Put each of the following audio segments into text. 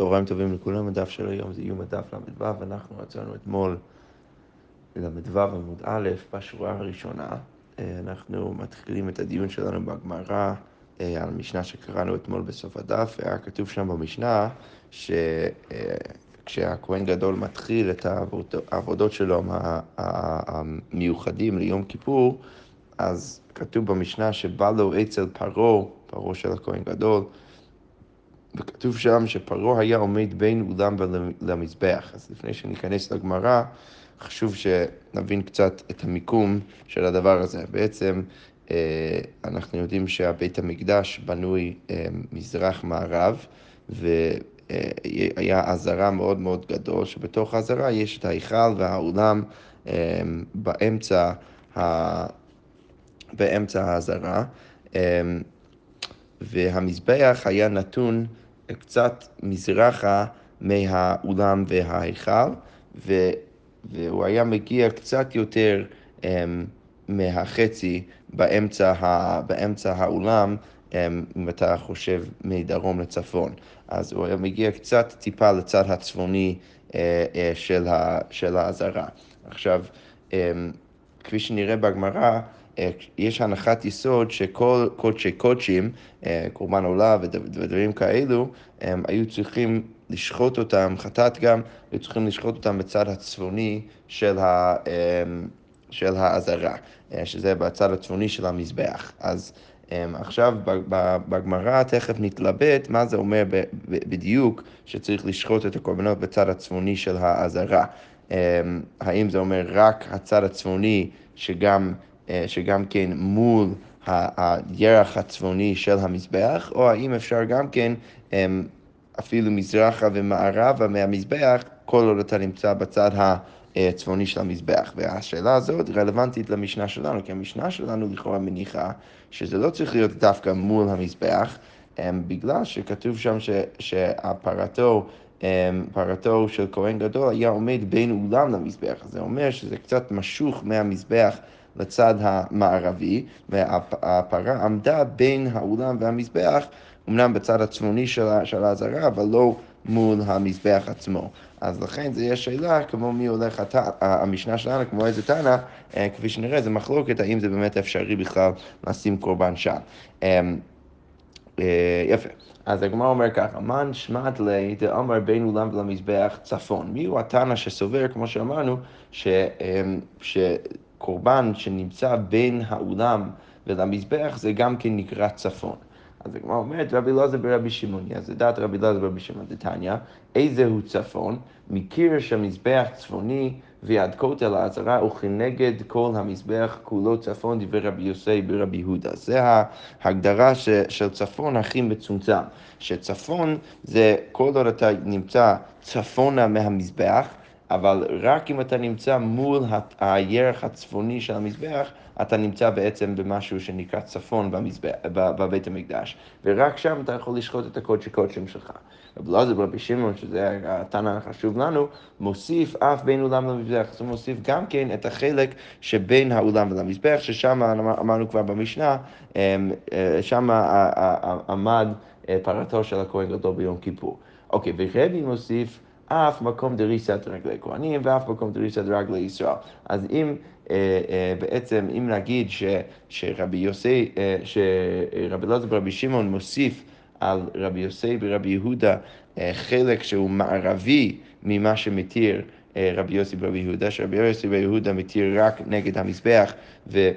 צהריים טובים לכולם, הדף של היום זה יום הדף ל"ו, אנחנו רצינו אתמול ל"ו עמוד א', בשורה הראשונה. אה, אנחנו מתחילים את הדיון שלנו בגמרא אה, על המשנה שקראנו אתמול בסוף הדף, והיה כתוב שם במשנה שכשהכהן גדול מתחיל את העבודות שלו המיוחדים ליום כיפור, אז כתוב במשנה שבא לו אצל פרעה, פרעה של הכהן גדול, וכתוב שם שפרעה היה עומד בין אולם למזבח. אז לפני שניכנס לגמרא, חשוב שנבין קצת את המיקום של הדבר הזה. בעצם אה, אנחנו יודעים שהבית המקדש בנוי אה, מזרח-מערב, והיה עזרה מאוד מאוד גדול, שבתוך העזרה יש את ההיכל והאולם אה, באמצע, באמצע העזרה. והמזבח היה נתון קצת מזרחה מהאולם וההיכל, והוא היה מגיע קצת יותר um, מהחצי באמצע, ה, באמצע האולם, um, אם אתה חושב מדרום לצפון. אז הוא היה מגיע קצת טיפה לצד הצפוני uh, uh, של, ה, של העזרה. עכשיו, um, כפי שנראה בגמרא, יש הנחת יסוד שכל קודשי קודשים, אה, קורבן עולה ודברים כאלו, הם היו צריכים לשחוט אותם, חטאת גם, היו צריכים לשחוט אותם בצד הצפוני של, ה, של העזרה, אה, שזה בצד הצפוני של המזבח. אז עכשיו בגמרא תכף נתלבט מה זה אומר בדיוק שצריך לשחוט את הקורבנות בצד הצפוני של העזרה. האם זה אומר רק הצד הצפוני שגם אה, שגם כן מול הירח הצפוני של המזבח, או האם אפשר גם כן אמ, אפילו מזרחה ומערבה מהמזבח, כל עוד אתה נמצא בצד הצפוני של המזבח. והשאלה הזאת רלוונטית למשנה שלנו, כי המשנה שלנו לכאורה מניחה שזה לא צריך להיות דווקא מול המזבח, אמ, בגלל שכתוב שם ש, שהפרתו אמ, פרתו של כהן גדול היה עומד בין אולם למזבח. זה אומר שזה קצת משוך מהמזבח לצד המערבי, והפרה עמדה בין האולם והמזבח, אמנם בצד הצפוני של העזרה, אבל לא מול המזבח עצמו. אז לכן זו יש שאלה כמו מי הולך הת... המשנה שלנו, כמו איזה תנא, אה, כפי שנראה, זה מחלוקת האם זה באמת אפשרי בכלל לשים קורבן שם. אמ, אה, יפה. אז הגמרא אומר ככה, מן שמעת לי דאמר בין אולם ולמזבח צפון. מי הוא התנא שסובר, כמו שאמרנו, ש... אמ, ש... קורבן שנמצא בין האולם ולמזבח זה גם כן נקרא צפון. אז הגמרא אומרת, רבי אלעזר ברבי שמעון, אז זה דעת רבי אלעזר ברבי שמעון דתניא, איזה הוא צפון? מקיר שהמזבח צפוני ויד כותל העזרה וכנגד כל המזבח כולו צפון דברי רבי יוסי ברבי יהודה. זה ההגדרה ש, של צפון הכי מצומצם, שצפון זה כל עוד אתה נמצא צפונה מהמזבח, אבל רק אם אתה נמצא מול הירח הצפוני של המזבח, אתה נמצא בעצם במשהו שנקרא צפון במזבח, בבית המקדש, ורק שם אתה יכול לשחוט את הקודשי קודשים שלך. רבי אלעזר ברבי שמעון, שזה התנא החשוב לנו, מוסיף אף בין אולם למזבח, אז הוא מוסיף גם כן את החלק שבין האולם ולמזבח, ששם אמרנו כבר במשנה, אמ, אה, שם עמד אה, פרתו של הכהן גדול ביום כיפור. אוקיי, ורבי מוסיף אף מקום דריסת רגלי כהנים ואף מקום דריסת רגלי ישראל. אז אם אה, אה, בעצם, אם נגיד ש, שרבי יוסי, אה, שרבי אלעזר ורבי שמעון מוסיף על רבי יוסי ורבי יהודה חלק שהוא מערבי ממה שמתיר רבי יוסי ורבי יהודה, שרבי יוסי ורבי יהודה מתיר רק נגד המזבח, ו...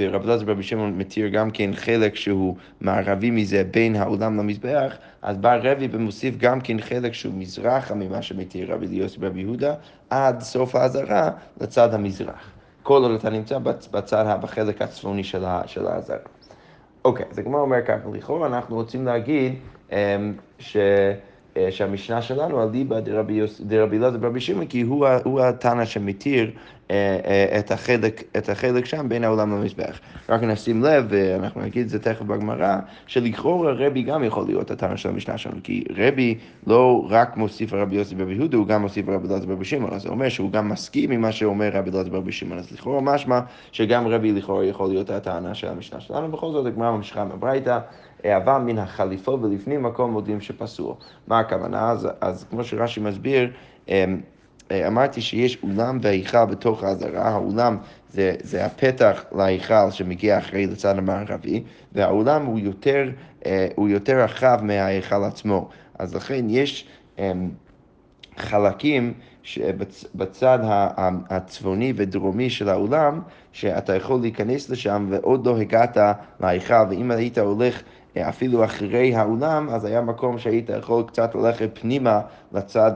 ורבי אלעזר ורבי שמעון מתיר גם כן חלק שהוא מערבי מזה בין העולם למזבח, אז בא רבי ומוסיף גם כן חלק שהוא מזרחה ממה שמתיר רבי יוסי ורבי יהודה, עד סוף האזהרה לצד המזרח. כל עוד אתה נמצא בצד, בחלק הצפוני של האזהרה. אוקיי, אז הגמרא אומר ככה, לכאורה אנחנו רוצים להגיד um, ש... אה, שהמשנה שלנו על ליבא דרבי אלעזר ברבי שמעון, כי הוא, הוא התנא שמתיר אה, אה, את החלק, את החלק שם בין העולם למזבח. רק נשים לב, ואנחנו נגיד את זה תכף בגמרא, שלכאורה רבי גם יכול להיות התנא של המשנה שלנו, כי רבי לא רק מוסיף רבי יוסי ברבי יהודה, הוא גם מוסיף רבי אלעזר ברבי שמעון, אז זה אומר שהוא גם מסכים עם מה שאומר רבי אלעזר ברבי שמעון, אז לכאורה משמע שגם רבי לכאורה יכול להיות הטענה של המשנה שלנו, בכל זאת הגמרא ממשיכה מברייתא. אבל מן החליפו ולפנים מקום מודיעים שפסול. מה הכוונה? אז, אז כמו שרש"י מסביר, אמ, אה, אמרתי שיש אולם והיכל בתוך העזרה, האולם זה, זה הפתח להיכל שמגיע אחרי לצד המערבי, והאולם הוא יותר, אה, הוא יותר רחב מההיכל עצמו. אז לכן יש אמ, חלקים שבצד הצפוני ודרומי של האולם, שאתה יכול להיכנס לשם ועוד לא הגעת להיכל, ואם היית הולך אפילו אחרי האולם, אז היה מקום שהיית יכול קצת ללכת פנימה לצד,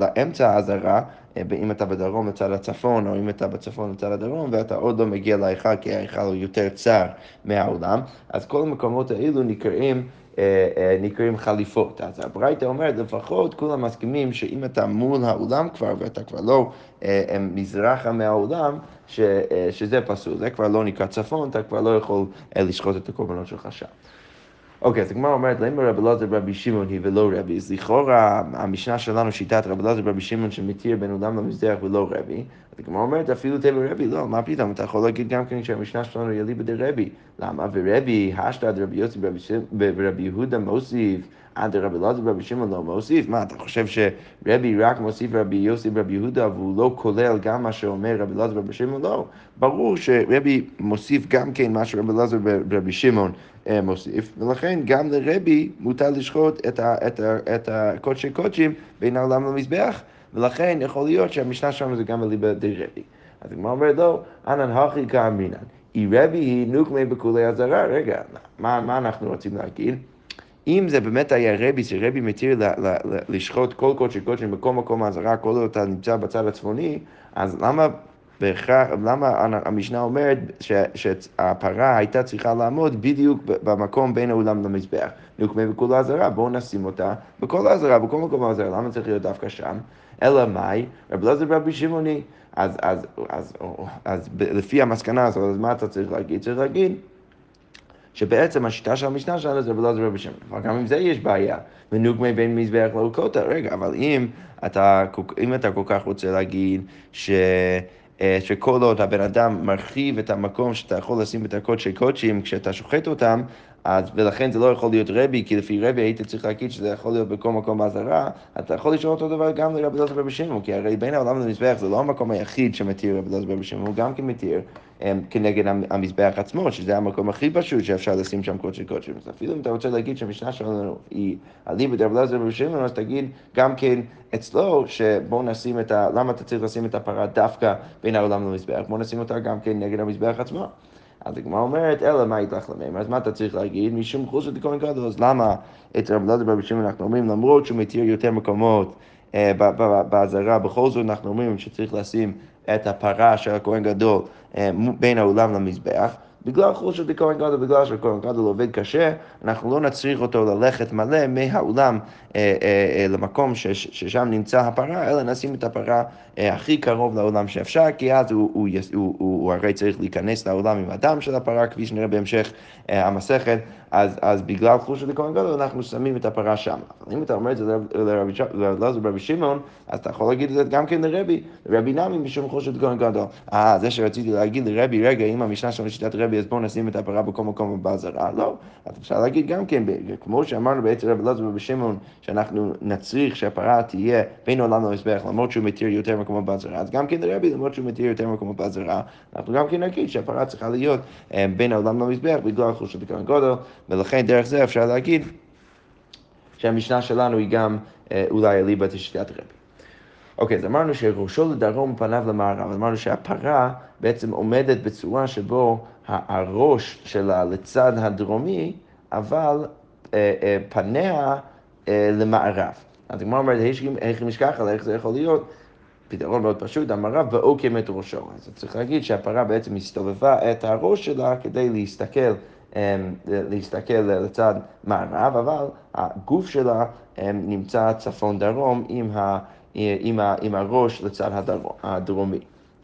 לאמצע האזהרה, אה, אם אתה בדרום לצד הצפון, או אם אתה בצפון לצד הדרום, ואתה עוד לא מגיע להיכל, כי ההיכל הוא יותר צר מהאולם, אז כל המקומות האלו נקראים אה, נקראים חליפות. אז הברייתא אומרת, לפחות כולם מסכימים שאם אתה מול האולם כבר, ואתה כבר לא מזרחה מהאולם, ש, שזה פסול. זה כבר לא נקרא צפון, אתה כבר לא יכול לשחוט את הקורבנות שלך שם. אוקיי, אז הגמרא אומרת, למה רבי אלעזר ברבי שמעון היא ולא רבי? אז לכאורה המשנה שלנו שיטת רבי אלעזר ברבי שמעון שמתיר בין אדם למזדח ולא רבי. אז הגמרא אומרת, אפילו תבל רבי, לא, מה פתאום, אתה יכול להגיד גם כן שהמשנה שלנו היא אליבא דרבי. למה? ורבי, השתא רבי יוסי ורבי יהודה מוסיף. עד רבי אלעזר ורבי שמעון לא מוסיף? מה, אתה חושב שרבי רק מוסיף רבי יוסי ורבי יהודה והוא לא כולל גם מה שאומר רבי אלעזר ורבי שמעון? לא. ברור שרבי מוסיף גם כן מה שרבי אלעזר ורבי שמעון אה, מוסיף, ולכן גם לרבי מותר לשחוט את הקודשי קודשים בין העולם למזבח, ולכן יכול להיות שהמשנה שלנו זה גם אליבא דרבי. אז הגמרא אומרת לא, אנן הכי כאמרינן. אי רבי היא נוקמי בכולי אזהרה, רגע, מה, מה אנחנו רוצים להגיד? אם זה באמת היה רבי, שרבי מתיר לשחוט כל קודשי קודשים בכל מקום האזהרה, כל עוד אתה נמצא בצד הצפוני, אז למה למה המשנה אומרת שהפרה הייתה צריכה לעמוד בדיוק במקום בין האולם למזבח? נוקמה בכל האזהרה, בואו נשים אותה בכל האזהרה, בכל מקום האזהרה, למה צריך להיות דווקא שם? אלא מאי? רבי אלעזר ורבי שמעוני. אז, אז, אז, אז, אז לפי המסקנה הזאת, אז מה אתה צריך להגיד? צריך להגיד שבעצם השיטה של המשנה שלנו זה ולא זה רבי שמעון. אבל גם עם זה יש בעיה. ונוגמי בין מזבח לאוקוטה. רגע, אבל אם אתה, אם אתה כל כך רוצה להגיד ש... אה, שכל עוד הבן אדם מרחיב את המקום שאתה יכול לשים את הקודשי קודשים כשאתה שוחט אותם, אז, ולכן זה לא יכול להיות רבי, כי לפי רבי היית צריך להגיד שזה יכול להיות בכל מקום באזהרה, אתה יכול לשאול אותו דבר גם לרבי אלעזר ברבי שמעון, כי הרי בין העולם למזבח זה לא המקום היחיד שמתיר רבי אלעזר ברבי שמעון, הוא גם כן מתיר um, כנגד המזבח עצמו, שזה המקום הכי פשוט שאפשר לשים שם קודשי קודשים. אז אפילו אם אתה רוצה להגיד שהמשנה שלנו היא אליבא דרבי אלעזר ברבי שמעון, אז תגיד גם כן אצלו, שבוא נשים את ה... למה אתה צריך לשים את הפרה דווקא בין העולם למזבח? בוא נשים אותה גם כן נגד המזבח עצמו. אז הגמרא אומרת, אלא מה יתלך למימר, אז מה אתה צריך להגיד? משום חוסר דכהן גדול, אז למה את רב אלעזר ברבי שמעון אנחנו אומרים, למרות שהוא מתיר יותר מקומות אה, באזהרה, בכל זאת אנחנו אומרים שצריך לשים את הפרה של הכהן גדול אה, בין האולם למזבח. בגלל חולשת בכהן גדול, בגלל שהכהן גדול עובד קשה, אנחנו לא נצריך אותו ללכת מלא מהאולם אה, אה, אה, למקום שש, ששם נמצא הפרה, אלא נשים את הפרה הכי קרוב לעולם שאפשר, כי אז הוא, הוא, הוא, הוא, הוא, הרי צריך להיכנס לעולם עם הדם של הפרה, כפי שנראה בהמשך המסכת, אז, אז בגלל חולשת לכהן גדול אנחנו שמים את הפרה שם. אבל אם אתה אומר את זה לרבי שמעון, אז אתה יכול להגיד את זה גם כן לרבי, לרבי נמי משום חולשת לכהן גדול. אה, זה שרציתי להגיד לרבי, רגע, אם המשנה שלנו שיטת רבי, אז בואו נשים את הפרה בכל מקום באזהרה. לא, אז אפשר להגיד גם כן, כמו שאמרנו בעצם רבי אלעזר ורבי שמעון, שאנחנו נצריך שהפרה תהיה בין עולם למזבח, למרות שהוא מתיר יותר מקומות באזהרה, אז גם כן לרבי, למרות שהוא מתיר יותר מקומות באזהרה, אנחנו גם כן נגיד שהפרה צריכה להיות אה, בין העולם למזבח בגלל חולשת לכהן גדול. ולכן דרך זה אפשר להגיד שהמשנה שלנו היא גם אה, אולי אליבא דשיטת רבי. אוקיי, אז אמרנו שראשו לדרום ופניו למערב, אמרנו שהפרה בעצם עומדת בצורה שבו הראש שלה לצד הדרומי, אבל אה, אה, פניה למערב. אז הגמרא אומרת, איך משכח על איך זה יכול להיות? פתרון מאוד פשוט, המערב ועוקם את ראשו. אז צריך להגיד שהפרה בעצם הסתובבה את הראש שלה כדי להסתכל להסתכל לצד מערב, אבל הגוף שלה אמ, נמצא צפון-דרום עם, ה, עם, ה, עם הראש לצד הדרום, הדרומי.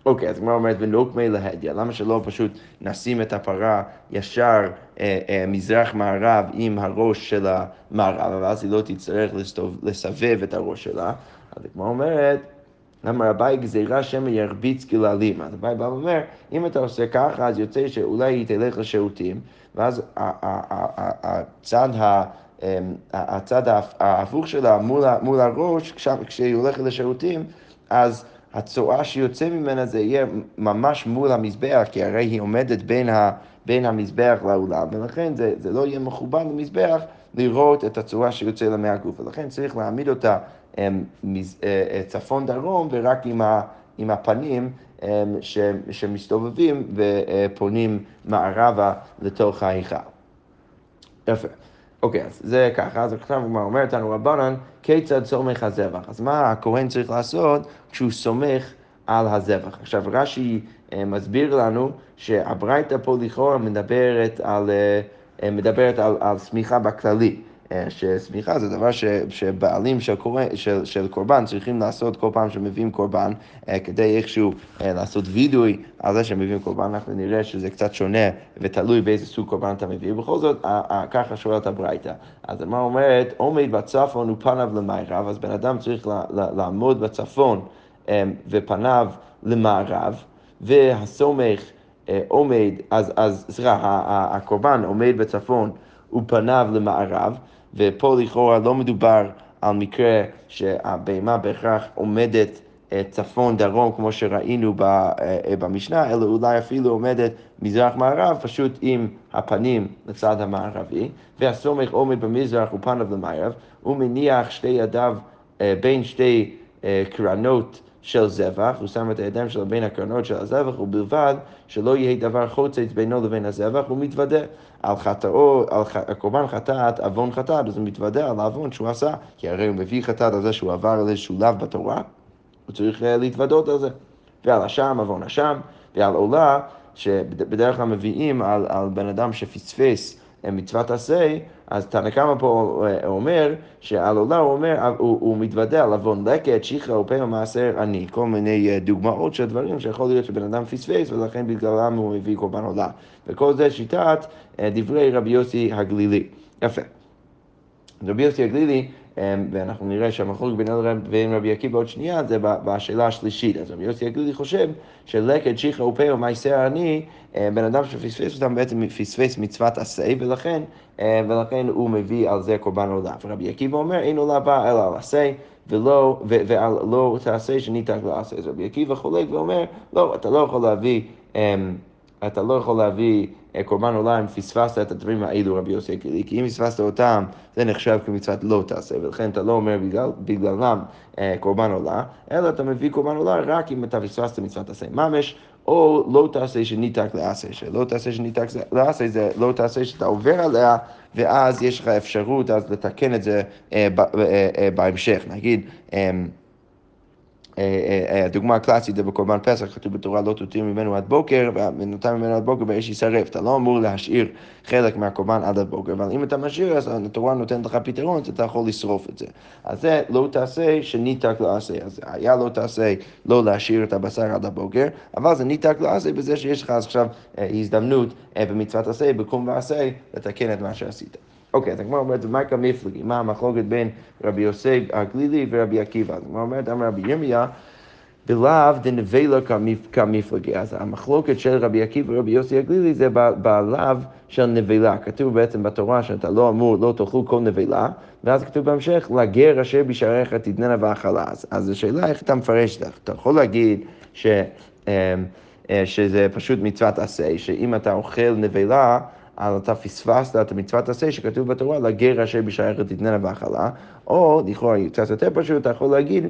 אוקיי, אז הגמרא אומרת, ונוקמי להדיא, למה שלא פשוט נשים את הפרה ישר אה, אה, מזרח-מערב עם הראש של המערב, ואז היא לא תצטרך לסתוב, לסבב את הראש שלה. אז הגמרא אומרת, אמר אביי גזירה שמא ירביץ גללים. אז אביי בא ואומר, אם אתה עושה ככה, אז יוצא שאולי היא תלך לשירותים, ואז הצד. אמ, הצד ההפוך שלה מול, מול הראש, כשהיא הולכת לשירותים, אז הצואה שיוצא ממנה זה יהיה ממש מול המזבח, כי הרי היא עומדת בין, ה, בין המזבח לאולם, ולכן זה, זה לא יהיה מכובד למזבח לראות את הצורה שיוצא לה מהגוף, ולכן צריך להעמיד אותה מז, אה, אה, צפון דרום ורק עם, ה, עם הפנים שמסתובבים ופונים מערבה לתוך ההיכל. יפה. אוקיי, אז זה ככה, אז עכשיו הוא אומר לנו רבנן, כיצד סומך הזבח? אז מה הכהן צריך לעשות כשהוא סומך על הזבח? עכשיו רש"י אה, מסביר לנו שהברייתא פה לכאורה מדברת על, אה, מדברת על, על סמיכה בכללי. אה, שסמיכה זה דבר ש, שבעלים של, קור... של, של קורבן צריכים לעשות כל פעם שמביאים קורבן, אה, כדי איכשהו אה, לעשות וידוי על זה שמביאים קורבן, אנחנו נראה שזה קצת שונה ותלוי באיזה סוג קורבן אתה מביא, ובכל זאת, ככה שואלת הברייתא. אז מה אומרת? עומד בצפון ופניו למערב, אז בן אדם צריך לעמוד בצפון ופניו למערב, והסומך עומד, אז, סליחה, הקורבן עומד בצפון ופניו למערב, ופה לכאורה לא מדובר על מקרה שהבהמה בהכרח עומדת אה, צפון-דרום, כמו שראינו אה, אה, במשנה, אלא אולי אפילו עומדת מזרח-מערב, פשוט עם הפנים לצד המערבי, והסומך עומד במזרח ופניו למערב, הוא מניח שתי ידיו בין שתי קרנות של זבח, הוא שם את הידיים שלו בין הקרנות של הזבח, ובלבד שלא יהיה דבר חוצץ בינו לבין הזבח, הוא מתוודה על חטאו, על קורבן חטאת, עוון חטאת, אז הוא מתוודה על העוון שהוא עשה, כי הרי הוא מביא חטאת על זה שהוא עבר על איזשהו לאו בתורה, הוא צריך אה, להתוודות על זה. ועל אשם, עוון אשם, ועל עולה, שבדרך כלל מביאים על, על בן אדם שפספס מצוות עשה, אז תנא קמא פה אה, אומר שעל עולה הוא אומר, הוא, הוא מתוודה על עוון לקט, שכחה ופה ומעשר עני, כל מיני אה, דוגמאות של דברים שיכול להיות שבן אדם פספס ולכן בגללם הוא מביא קורבן עולה. וכל זה שיטת אה, דברי רבי יוסי הגלילי. יפה. רבי יוסי הגלילי ואנחנו נראה שהמחלוק בין אלרם ובין רבי עקיבא עוד שנייה זה בשאלה השלישית. אז רבי יוסי הגלילי חושב שלקט, שיחה ופה ומעשר עני, אמ, בן אדם שפספס אותם בעצם פספס מצוות עשה, ולכן, אמ, ולכן הוא מביא על זה קורבן עולה. ורבי עקיבא אומר, אין עולה באה אלא על עשה. ולא, ועל לא תעשה שניתק לעשה. אז רבי עקיבא חולק ואומר, לא, אתה לא יכול להביא, אתה לא יכול להביא קורבן עולה אם פספסת את הדברים האלו, רבי יוסי הגלילי, כי אם פספסת אותם, זה נחשב כמצוות לא תעשה, ולכן אתה לא אומר בגלל, בגללם אה, קורבן עולה, אלא אתה מביא קורבן עולה רק אם אתה פספסת מצוות עשה. ממש, או לא תעשה שניתק לעשה, שלא תעשה שניתק לעשה זה לא תעשה שאתה עובר עליה, ואז יש לך אפשרות אז לתקן את זה אה, אה, אה, בהמשך. נגיד, אה, אה, אה, אה, הדוגמה הקלאסית זה בקורבן פסח, כתוב בתורה לא תותיר ממנו עד בוקר, ונותר ממנו עד בוקר באש יישרף. אתה לא אמור להשאיר חלק מהקורבן עד הבוקר, אבל אם אתה משאיר, אז התורה נותנת לך פתרון, אז אתה יכול לשרוף את זה. אז זה לא תעשה שניתק לעשה. אז היה לא תעשה לא להשאיר את הבשר עד הבוקר, אבל זה ניתק לעשה בזה שיש לך עכשיו הזדמנות במצוות עשה, בקום ועשה, לתקן את מה שעשית. אוקיי, אז הגמרא אומרת, מה כמפלגי? מה המחלוקת בין רבי יוסף הגלילי ורבי עקיבא? הגמרא אומרת, אמר רבי ירמיה, בלאו דנבלה כמפלגי. אז המחלוקת של רבי עקיבא ורבי יוסי הגלילי זה בלאו של נבלה. כתוב בעצם בתורה שאתה לא אמור, לא תאכלו כל נבלה, ואז כתוב בהמשך, לגר אשר בשעריך תתננה ואכלה. אז השאלה איך אתה מפרש את זה. אתה יכול להגיד ש... אמ, אה, שזה פשוט מצוות עשה, שאם אתה אוכל נבלה, אז אתה פספסת את המצוות עשה שכתוב בתורה, לגר אשר בשעריך תתננה ואכלה, או לכאורה קצת יותר פשוט, אתה יכול להגיד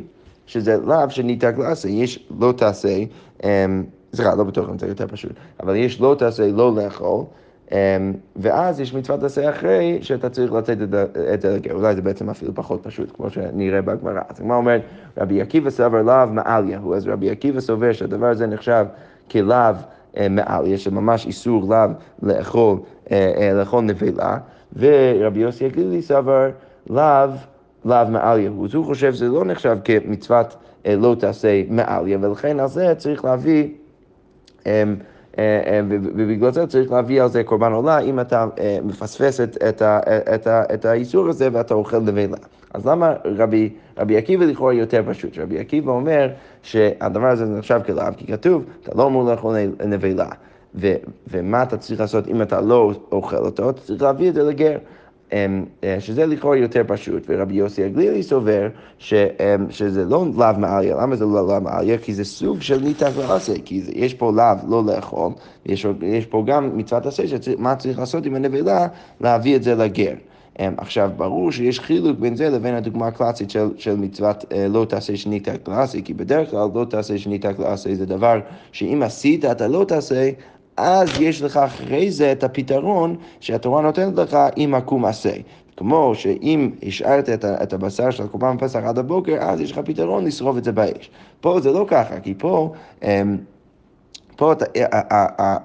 שזה לאו שניתק לעשה, יש לא תעשה, אמ, סליחה, לא בטוח אם זה יותר פשוט, אבל יש לא תעשה לא לאכול. אמ, ואז יש מצוות עשה אחרי שאתה צריך לתת את הגר, אולי זה בעצם אפילו פחות פשוט, כמו שנראה בגמרא. אז הגמרא אומרת, רבי עקיבא סבר לאו מעליה הוא, אז רבי עקיבא סובר שהדבר הזה נחשב כלאו אה, מעל, יש ממש איסור לאו לאכול, אה, אה, לאכול נבלה, ורבי יוסי הגלילי סבר לאו לאו מעליה הוא. הוא חושב שזה לא נחשב כמצוות לא תעשה מעליה, ולכן על זה צריך להביא ובגלל זה צריך להביא על זה קורבן עולה, אם אתה מפספס את, את, את, את האיסור הזה ואתה אוכל נבלה. אז למה רבי, רבי עקיבא לכאורה יותר פשוט? רבי עקיבא אומר שהדבר הזה נחשב כלאו, כי כתוב, אתה לא אמור לאכול נבלה. ו, ומה אתה צריך לעשות אם אתה לא אוכל אותו? אתה צריך להביא את זה לגר. אה, שזה לכאורה יותר פשוט, ורבי יוסי הגלילי סובר ש, אמ, שזה לא לאו מעליה, למה זה לא לאו מעליה? כי זה סוג של ניתח ועשה, כי יש פה לאו לא לאכול, יש, יש פה גם מצוות עשה, מה צריך לעשות עם הנבלה? להביא את זה לגר. אמ, עכשיו, ברור שיש חילוק בין זה לבין הדוגמה הקלאסית של, של מצוות לא תעשה שנית קלאסי, כי בדרך כלל לא תעשה שנית קלאסי זה דבר שאם עשית אתה לא תעשה, אז יש לך אחרי זה את הפתרון שהתורה נותנת לך עם עקום עשה. כמו שאם השארת את, את הבשר של הקורבן בפסח עד הבוקר, אז יש לך פתרון לשרוף את זה באש. פה זה לא ככה, כי פה... אמ, פה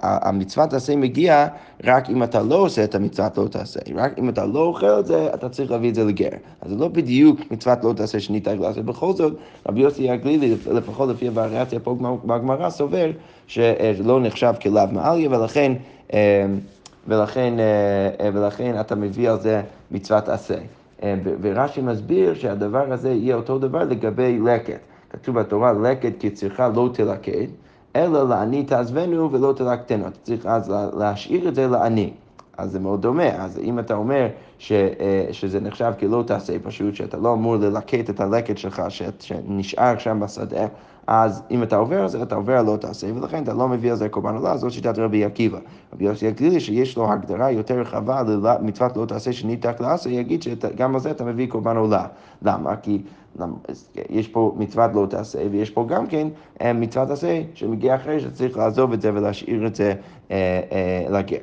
המצוות תעשה מגיע רק אם אתה לא עושה את המצוות לא תעשה. רק אם אתה לא אוכל את זה, אתה צריך להביא את זה לגר. אז זה לא בדיוק מצוות לא תעשה שנית לעשות. בכל זאת, רבי יוסי הגלילי, לפחות לפי הווריאציה פה בגמרא, סובר שלא נחשב כלאו מעליה, ולכן, אה, ולכן, אה, ולכן אתה מביא על זה מצוות עשה. אה, ורש"י מסביר שהדבר הזה יהיה אותו דבר לגבי לקט. כתוב בתורה, לקט כצריכה לא תלקט. אלא לעני תעזבנו ולא תלקטנו. אתה צריך אז להשאיר את זה לעני. אז זה מאוד דומה. אז אם אתה אומר ש, אה, שזה נחשב כלא תעשה פשוט, שאתה לא אמור ללקט את הלקט שלך שנשאר שם בשדה, אז אם אתה עובר על זה, אתה עובר על לא תעשה, ולכן אתה לא מביא על זה קורבן עולה, זאת שיטת רבי עקיבא. רבי יוסי הגלילי שיש לו הגדרה יותר רחבה למצוות לא תעשה שניתק לעשה, יגיד שגם על זה אתה מביא קורבן עולה. למה? כי יש פה מצוות לא תעשה, ויש פה גם כן אה, מצוות עשה שמגיע אחרי שצריך לעזוב את זה ולהשאיר את זה אה, אה, לגר.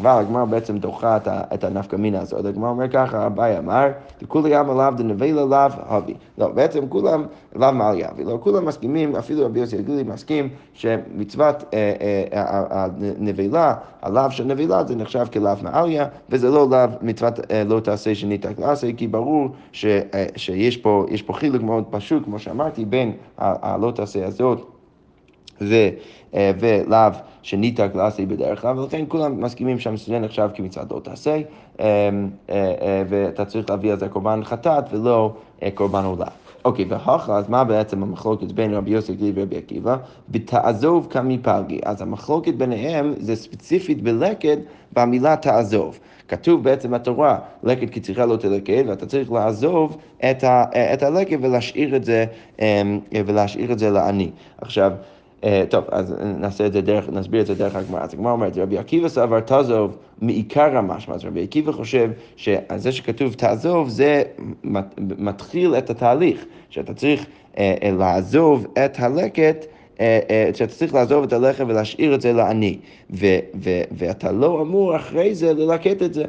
אבל הגמרא בעצם דוחה את הנפקא מינה הזאת. הגמרא אומר ככה, אביי אמר, וכולי ים עליו דנבלה לאו הבי. לא, בעצם כולם לאו מעל יבי. לא, כולם מסכימים, אפילו רבי יוסי הגלילי מסכים שמצוות אה, אה, הנבלה, הלאו של נבלה זה נחשב כלאו מעליה, וזה לא לאו מצוות אה, לא תעשה שנית לעשה, כי ברור שיש פה חילוק מאוד פשוט, כמו שאמרתי, בין הלא תעשה הזאת ו, ולאו שניתק לעשי בדרך כלל, ולכן כולם מסכימים שהמסעדה נחשב כמצוות לא תעשה, אה, אה, ואתה צריך להביא על זה קורבן חטאת ולא אה, קורבן עולה. אוקיי, והכה, אז מה בעצם המחלוקת בין רבי יוסי גליל ורבי עקיבא? בתעזוב כמפלגי. אז המחלוקת ביניהם זה ספציפית בלקט במילה תעזוב. כתוב בעצם בתורה, לקט כי צריכה לא תלקט, ואתה צריך לעזוב את, ה, את הלקט ולהשאיר את זה, ולהשאיר את זה לעני. עכשיו, אה, טוב, אז נעשה את זה דרך, נסביר את זה דרך הגמרא. אז הגמרא אומרת, רבי עקיבא סבר תעזוב מעיקר המשמע. אז רבי עקיבא חושב שזה שכתוב תעזוב, זה מתחיל את התהליך, שאתה צריך אה, אה, לעזוב את הלקט. שאתה צריך לעזוב את הלחם ולהשאיר את זה לעני, ואתה לא אמור אחרי זה ללקט את זה.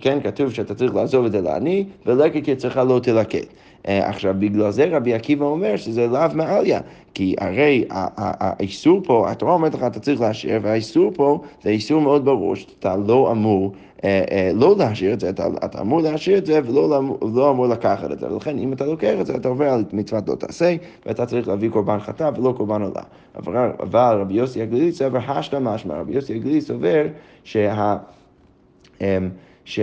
כן, כתוב שאתה צריך לעזוב את זה לעני, ולקט כי צריכה לא תלקט. אה, עכשיו, בגלל זה רבי עקיבא אומר שזה לאו מעליה, כי הרי האיסור פה, התורה אומרת לך, אתה צריך להשאיר, והאיסור פה זה איסור מאוד ברור, שאתה לא אמור... אה, אה, לא להשאיר את זה, אתה, אתה אמור להשאיר את זה ולא לא אמור לקחת את זה. ולכן אם אתה לוקח את זה, אתה עובר על מצוות לא תעשה, ואתה צריך להביא קורבן חטא ולא קורבן עולה. אבל, רבי יוסי הגלילי סובר השתא משמע, רבי יוסי הגלילי סובר שה... אמ,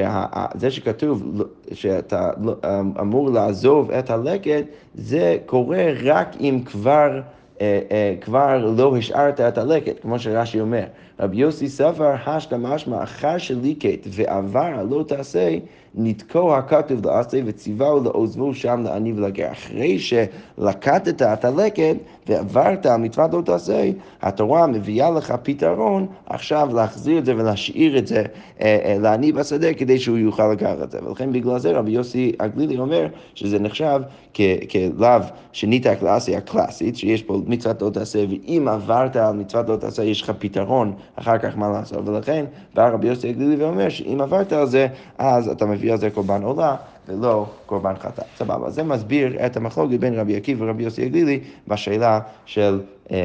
שזה שכתוב שאתה לא, אמור לעזוב את הלקט, זה קורה רק אם כבר... אה, אה, כבר לא השארת את הלקט, כמו שרש"י אומר. רבי יוסי סבר השתא משמע אחר שליקט ועבר לא תעשה, נתקו הכתוב לעשה וציווהו לעוזבו שם לעני ולגר. אחרי שלקטת את הלקט ועברת על מצוות לא תעשה, התורה מביאה לך פתרון עכשיו להחזיר את זה ולהשאיר את זה אה, אה, לעני בשדה כדי שהוא יוכל לקחת את זה. ולכן בגלל זה רבי יוסי הגלילי אומר שזה נחשב כלאו שנית הקלאסי הקלאסית, שיש פה מצוות לא תעשה, ואם עברת על מצוות לא תעשה יש לך פתרון אחר כך מה לעשות. ולכן בא רבי יוסי הגלילי ואומר שאם עברת על זה, אז אתה מביא על זה קורבן עולה. ולא קורבן חטאת. סבבה, זה מסביר את המחלוקת בין רבי עקיבא ורבי יוסי הגלילי בשאלה של, אמ,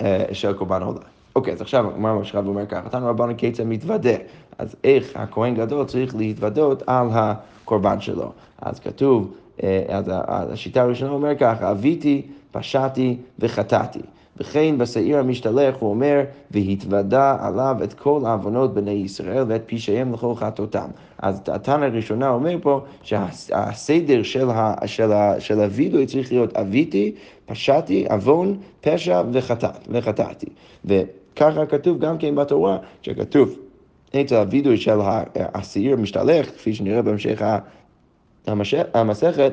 אה, של קורבן עולה. אוקיי, אז עכשיו הגמרא ממשיכה ואומר ככה, תנו רבנו כיצד מתוודה. אז איך הכהן גדול צריך להתוודות על הקורבן שלו. אז כתוב, אה, אז השיטה הראשונה אומרת ככה, אביתי, פשעתי וחטאתי. וכן בשעיר המשתלח הוא אומר, והתוודה עליו את כל העוונות בני ישראל ואת פשעיהם לכל חטאותם. אז הטענה הראשונה אומר פה שהסדר של, ה, של, ה, של הווידוי צריך להיות אביתי, פשעתי, עוון, פשע וחטאתי. וככה כתוב גם כן בתורה, שכתוב אצל הווידוי של השעיר משתלח, כפי שנראה בהמשך המסכת,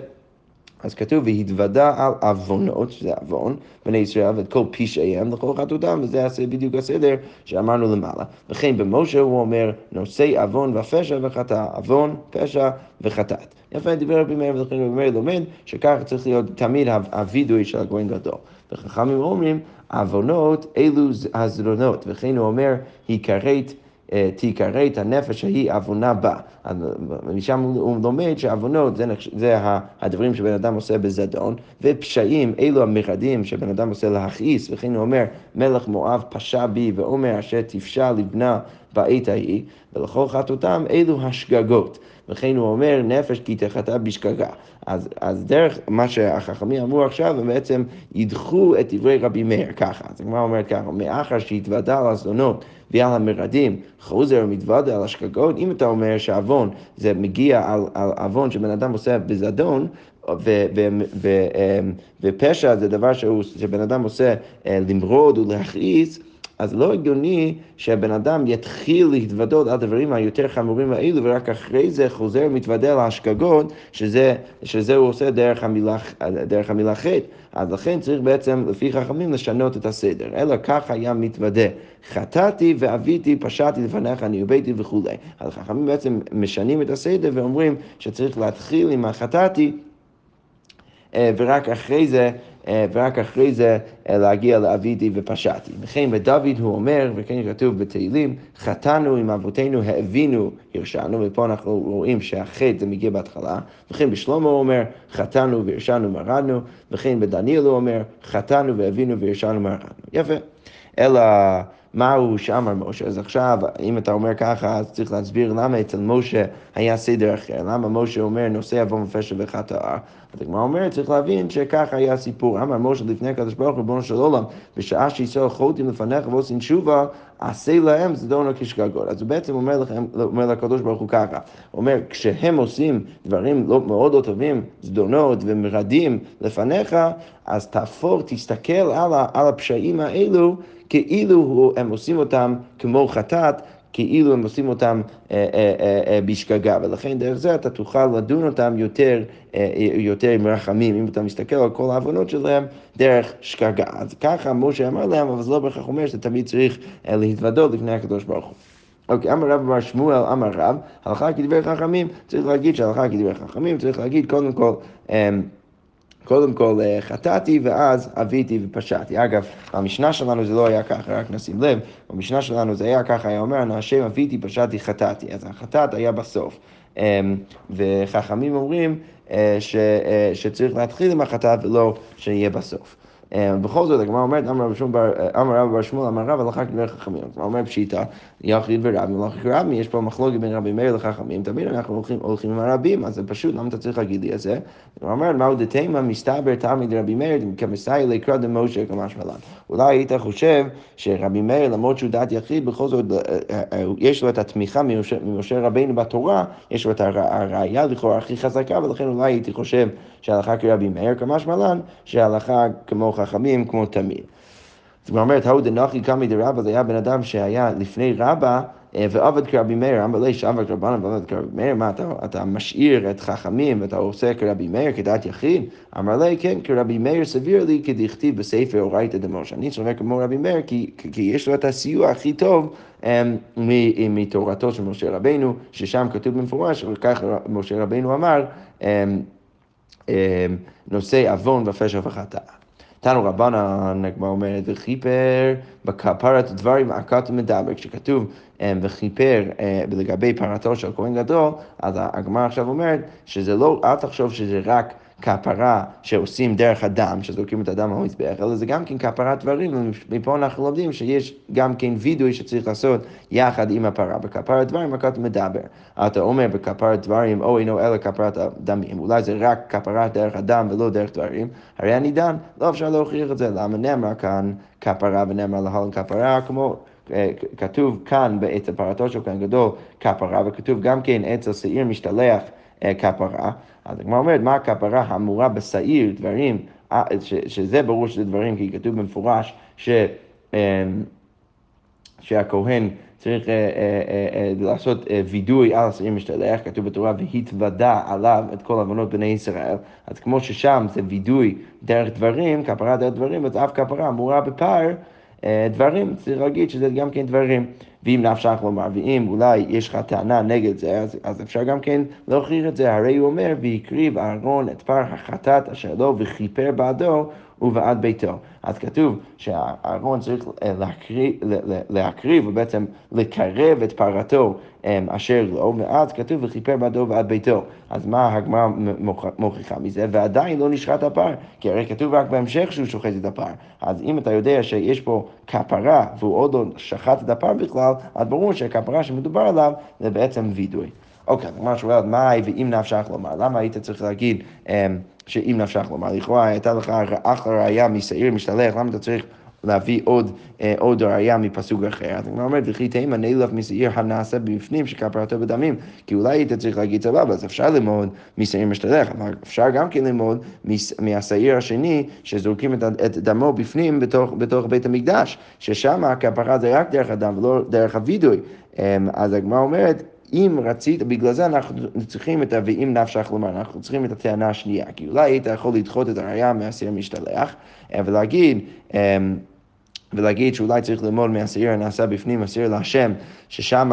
אז כתוב, והתוודה על עוונות, שזה עוון, בני ישראל, ואת כל פשעיהם לכל חטאותם, וזה בדיוק הסדר שאמרנו למעלה. וכן במשה הוא אומר, נושא עוון ופשע וחטא, עוון, פשע וחטאת. יפה, דיבר רבי מאיר, ולכן רבי מאיר לומד שככה צריך להיות תמיד הווידוי של הכהן גדול. וחכמים אומרים, עוונות אלו הזרונות, וכן הוא אומר, היא כרת אה, תיקרא את הנפש ההיא עוונה בה. משם הוא לומד שעוונות זה, זה הדברים שבן אדם עושה בזדון, ופשעים אלו המרדים שבן אדם עושה להכעיס, וכן הוא אומר, מלך מואב פשע בי ואומר אשר תפשע לבנה בעת ההיא, ולכל חטאותם אלו השגגות. וכן הוא אומר, נפש כי תחטא בשגגה. אז, אז דרך מה שהחכמים אמרו עכשיו, הם בעצם ידחו את דברי רבי מאיר ככה. אז הגמרא אומרת ככה, מאחר שהתוודה על הזדונות ועל המרדים, חוזר ומתוודה על השגגות, אם אתה אומר שעוון זה מגיע על, על עוון שבן אדם עושה בזדון, ו- ו- ו- אמ, ופשע זה דבר שהוא, שבן אדם עושה אה, למרוד ולהכעיס, אז לא הגיוני שהבן אדם יתחיל להתוודות על הדברים היותר חמורים האלו, ורק אחרי זה חוזר ומתוודה על ההשגגות, שזה, שזה הוא עושה דרך המילה, דרך המילה חטא. אז לכן צריך בעצם, לפי חכמים, לשנות את הסדר. אלא כך היה מתוודה. חטאתי ואביתי, פשעתי לפניך, אני הבאתי וכולי. אז חכמים בעצם משנים את הסדר ואומרים שצריך להתחיל עם החטאתי. אה, ורק אחרי זה אה, ורק אחרי זה אה, להגיע לאבידי ופשעתי. וכן בדוד הוא אומר, וכן כתוב בתהילים, חטאנו עם אבותינו, האבינו, הרשענו, ופה אנחנו רואים שהחטא זה מגיע בהתחלה. וכן בשלמה הוא אומר, חטאנו והרשענו מרדנו, וכן בדניאל הוא אומר, חטאנו והבינו והרשענו מרדנו. יפה. אלא... מה הוא שאמר משה. אז עכשיו, אם אתה אומר ככה, אז צריך להסביר למה אצל משה היה סדר אחר. למה משה אומר נושא עוון ופשע וחטאה. אז הגמרא אומרת, צריך להבין שככה היה הסיפור. אמר משה לפני הקדוש ברוך הוא, ריבונו של עולם, בשעה שישראל חוטאים לפניך ועושים תשובה, עשה להם זדון כשגגות. אז הוא בעצם אומר, לכם, אומר לקדוש ברוך הוא ככה, הוא אומר, כשהם עושים דברים לא, מאוד לא טובים, זדונות ומרדים לפניך, אז תהפוך, תסתכל על, על הפשעים האלו כאילו הם עושים אותם כמו חטאת, כאילו הם עושים אותם אה, אה, אה, בשגגה, ולכן דרך זה אתה תוכל לדון אותם יותר, יותר עם רחמים, אם אתה מסתכל על כל העוונות שלהם דרך שגגה. אז ככה משה אמר להם, אבל זה לא בהכרח אומר שאתה תמיד צריך להתוודות לפני הקדוש ברוך הוא. אוקיי, אמר רב אמר שמואל, אמר רב, הלכה כדברי חכמים, צריך להגיד שהלכה כדברי חכמים, צריך להגיד קודם כל אמ, קודם כל אה, חטאתי ואז אביתי ופשעתי. אגב, במשנה שלנו זה לא היה ככה, רק נשים לב, במשנה שלנו זה היה ככה, היה אומר, השם אביתי, פשעתי, חטאתי. אז החטאת היה בסוף. אמ, וחכמים אומרים אה, ש, אה, שצריך להתחיל עם החטאת ולא שיהיה בסוף. אה, בכל זאת, הגמרא אומרת, אמר רב בר שמואל, אמר רב, הלכה כדברי חכמים. הגמרא אומרת פשיטא, יחיד ורבי, מלאכי כרבי, יש פה מחלוקת בין רבי מאיר לחכמים, תמיד אנחנו הולכים, עם הרבים, אז זה פשוט, למה אתה צריך להגיד לי את זה? הגמרא אומרת, מהו דתימה מסתבר תלמיד רבי מאיר, כמסאי לקרא דמשה כמשמע לן. אולי היית חושב שרבי מאיר, למרות שהוא דעת יחיד, בכל זאת אה, אה, יש לו את התמיכה ממשה רבינו בתורה, יש לו את הראייה לכאורה הכי חזקה, ולכן אולי הייתי חושב שההלכה כרבי מאיר כמשמע לן, שההלכה כמו חכמים כמו תמיד. אז הוא אומר, ההוא דנחי קמי דרבא, זה היה בן אדם שהיה לפני רבא אה, ועבד כרבי מאיר, אמר לי שעבד כרבנן ועבד כרבי מאיר, מה אתה, אתה משאיר את חכמים ואתה עושה כרבי מאיר כדעת יחיד? אמר לי, כן, כרבי מאיר סביר לי כדכתיב בספר אורייתא דמוש. אני סובר כמו רבי מאיר כי, כי יש לו את הסיוע הכי טוב um, מתורתו של משה רבנו, ששם כתוב במפורש, וכך משה רבנו אמר, um, נושא עוון ופשע וחטאה. תנו רבנן, הגמרא אומרת, וכיפר בכפרת דברים עקת ומדבר, כשכתוב אמ, וכיפר אה, לגבי פרתו של כהן גדול, אז הגמרא עכשיו אומרת שזה לא, אל תחשוב שזה רק כפרה שעושים דרך הדם, שזורקים את הדם במזבח, אלא זה גם כן כפרת דברים, ומפה אנחנו לומדים שיש גם כן וידוי שצריך לעשות יחד עם הפרה. בכפרת דברים אתה מדבר. אתה אומר בכפרת דברים, או אינו אלא כפרת דמים, אולי זה רק כפרת דרך הדם ולא דרך דברים, הרי אני דן, לא אפשר להוכיח את זה. למה נאמר כאן כפרה ונאמר להלן כפרה, כמו... אה, כתוב כאן בעת הפרתו של כהן גדול כפרה, וכתוב גם כן אצל שעיר משתלח אה, כפרה. אז הגמרא אומרת, מה הכפרה האמורה בשעיר, דברים, אה, שזה ברור שזה דברים, כי כתוב במפורש ש... שהכהן צריך אה, אה, אה, לעשות וידוי על השעיר משתלח, כתוב בתורה, והתוודה עליו את כל עוונות בני ישראל. אז כמו ששם זה וידוי דרך דברים, כפרה דרך דברים, אז אף כפרה אמורה בפר דברים, צריך להגיד שזה גם כן דברים. ואם נפשך לומר, ואם אולי יש לך טענה נגד זה, אז, אז אפשר גם כן להוכיח את זה. הרי הוא אומר, והקריב אהרון את פר החטאת אשר לו וכיפר בעדו ובעד ביתו. אז כתוב שהארון צריך להקריב, להקריב ובעצם לקרב את פרתו אמ, אשר לו, ואז כתוב וכיפר בעדו ובעד ביתו. אז מה הגמרא מוכיחה מזה? ועדיין לא נשחט הפר, כי הרי כתוב רק בהמשך שהוא שוחט את הפר. אז אם אתה יודע שיש פה כפרה והוא עוד לא שחט את הפר בכלל, אז ברור שהכפרה שמדובר עליו זה בעצם וידוי. אוקיי, אז הגמרא שואלת, מה ואם נפשך לומר? למה היית צריך להגיד אמ, שאם נפשך לומר? לכאורה הייתה לך אחלה ראייה משעיר משתלח, למה אתה צריך להביא עוד, אה, עוד ראייה מפסוק אחר. אז הגמרא אומרת, וכי תימא נלף משעיר הנעשה בפנים שכפרתו בדמים. כי אולי היית צריך להגיד סבבה, אז אפשר ללמוד משעיר משתלח, אבל אפשר גם כן ללמוד מהשעיר השני, שזורקים את, את דמו בפנים בתוך, בתוך בית המקדש, ששם הכפרה זה רק דרך הדם ולא דרך הווידוי. אמ, אז הגמרא אומרת, אם רצית, בגלל זה אנחנו צריכים את ה"ואם נפשך לומר", אנחנו צריכים את הטענה השנייה, כי אולי היית יכול לדחות את הראייה מהסיר משתלח, אה, ולהגיד, אמ, ולהגיד שאולי צריך ללמוד מהשעיר הנעשה בפנים, השעיר להשם, ששם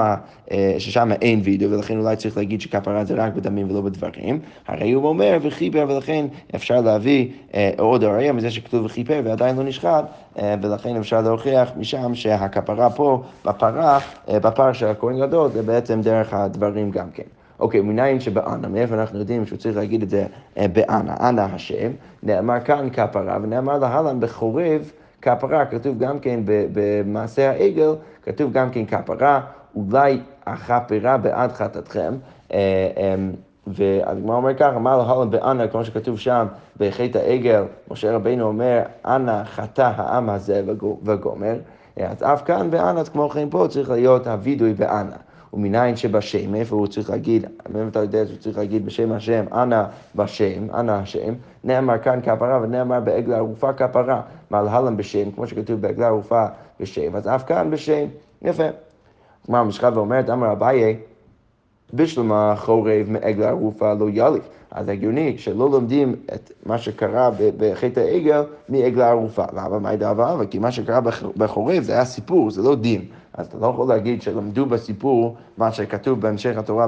אה, אין וידאו, ולכן אולי צריך להגיד שכפרה זה רק בדמים ולא בדברים. הרי הוא אומר וחיפר, ולכן אפשר להביא אה, עוד הראייה מזה שכתוב וחיפר ועדיין לא נשחט, אה, ולכן אפשר להוכיח משם שהכפרה פה, בפרה, בפר של הכהן גדול, זה בעצם דרך הדברים גם כן. אוקיי, מניין שבאנה, מאיפה אנחנו יודעים שהוא צריך להגיד את זה באנה, אנה השם, נאמר כאן כפרה, ונאמר להלן בחורב כפרה, כתוב גם כן במעשה העגל, כתוב גם כן כפרה, אולי הכפרה בעד חטאתכם. אה, אמ, והגמרא אומר ככה, מה להלן באנה, כמו שכתוב שם בחטא העגל, משה רבינו אומר, אנה חטא העם הזה וגומר. אז אף כאן באנה, כמו כן פה, צריך להיות הווידוי באנה. ומניין שבשם, איפה הוא צריך להגיד, אם אתה יודע שהוא צריך להגיד בשם השם, אנא בשם, אנא השם, נאמר כאן כפרה ונאמר בעגלה ערופה כפרה, מעל בשם, כמו שכתוב בעגלה ערופה בשם, אז אף כאן בשם, יפה. כלומר, משחק ואומרת, אמר אביי, בשלמה חורב מעגלה ערופה לא יליף. אז הגיוני שלא לומדים את מה שקרה בחטא העגל מעגלה ערופה. למה? מה ידע אבל? כי מה שקרה בחורב זה היה סיפור, זה לא דין. אז אתה לא יכול להגיד שלמדו בסיפור מה שכתוב בהמשך התורה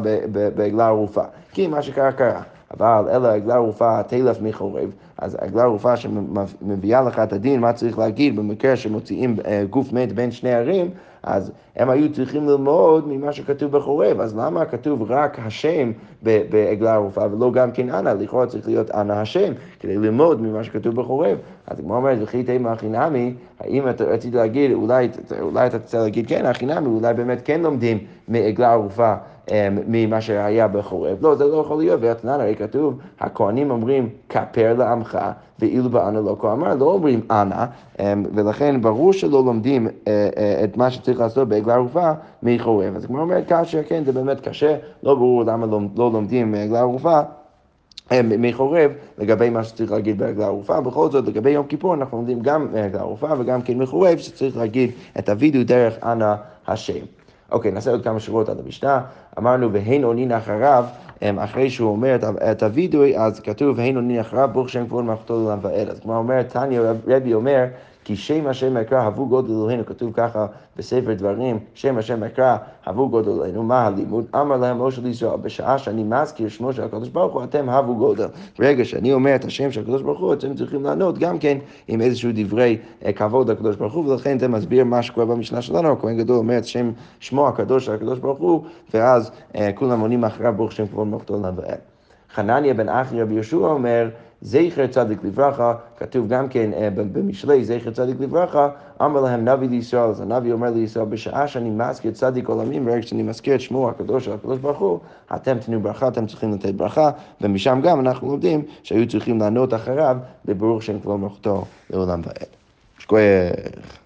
בעגלה ערופה. כי מה שקרה קרה. אבל אלא עגלה ערופה תלף מחורב, אז עגלה ערופה שמביאה לך את הדין, מה צריך להגיד במקרה שמוציאים אה, גוף מת בין שני ערים, אז הם היו צריכים ללמוד ממה שכתוב בחורב, אז למה כתוב רק השם בעגלה ערופה ולא גם כן אנא? לכאורה צריך להיות אנא השם, כדי ללמוד ממה שכתוב בחורב. אז כמו אומרת, וכי תימא הכי נמי, האם אתה רצית להגיד, אולי, אולי אתה רוצה להגיד כן, הכי נמי, אולי באמת כן לומדים מעגלה ערופה. אמ, ממה שהיה בחורף. לא, זה לא יכול להיות, ואתנן הרי כתוב, הכהנים אומרים כפר לעמך, ואילו באנה לא כה אמר, לא אומרים אנא, אמ, ולכן ברור שלא לומדים אה, אה, את מה שצריך לעשות בעגלה ערופה מחורף. אז כמו אומרת קשה, כן, זה באמת קשה, לא ברור למה לא, לא לומדים מעגלה ערופה. אמ, מחורב לגבי מה שצריך להגיד בעגלה ערופה, בכל זאת לגבי יום כיפור אנחנו לומדים גם מעגלה ערופה וגם כן מחורב שצריך להגיד את הווידאו דרך אנא השם. אוקיי, נעשה עוד כמה שורות עד המשנה. אמרנו, והן עונין אחריו, אחרי שהוא אומר את הווידוי, אז כתוב, והן עונין אחריו, ברוך שם כבוד מלכותו לעולם ועד. אז כמו אומר, תניא רבי אומר, כי שם השם אקרא הבו גודל אלוהינו, כתוב ככה בספר דברים, שם השם אקרא הבו גודל אלוהינו, מה הלימוד? אמר להם משה לישראל, בשעה שאני מזכיר שמו של הקדוש ברוך הוא, אתם הבו גודל. ברגע שאני אומר את השם של הקדוש ברוך הוא, אתם צריכים לענות גם כן עם איזשהו דברי אה, כבוד לקדוש ברוך הוא, ולכן זה מסביר מה שקורה במשנה שלנו, הכהן גדול אומר את שם שמו הקדוש של הקדוש ברוך הוא, ואז אה, כולם עונים אחריו ברוך שם כבוד מלכתו לעולם ועד. חנניה בן אחי רבי יהושע אומר, זכר צדיק לברכה, כתוב גם כן אה, במשלי, זכר צדיק לברכה, אמר להם נביא לישראל, אז הנביא אומר לישראל, בשעה שאני מזכיר צדיק עולמים, ורגע שאני מזכיר את שמו הקדוש של הקדוש ברוך הוא, אתם תנו ברכה, אתם צריכים לתת ברכה, ומשם גם אנחנו לומדים שהיו צריכים לענות אחריו לברוך שם כבוד מלכותו לעולם ועד. שכוייך.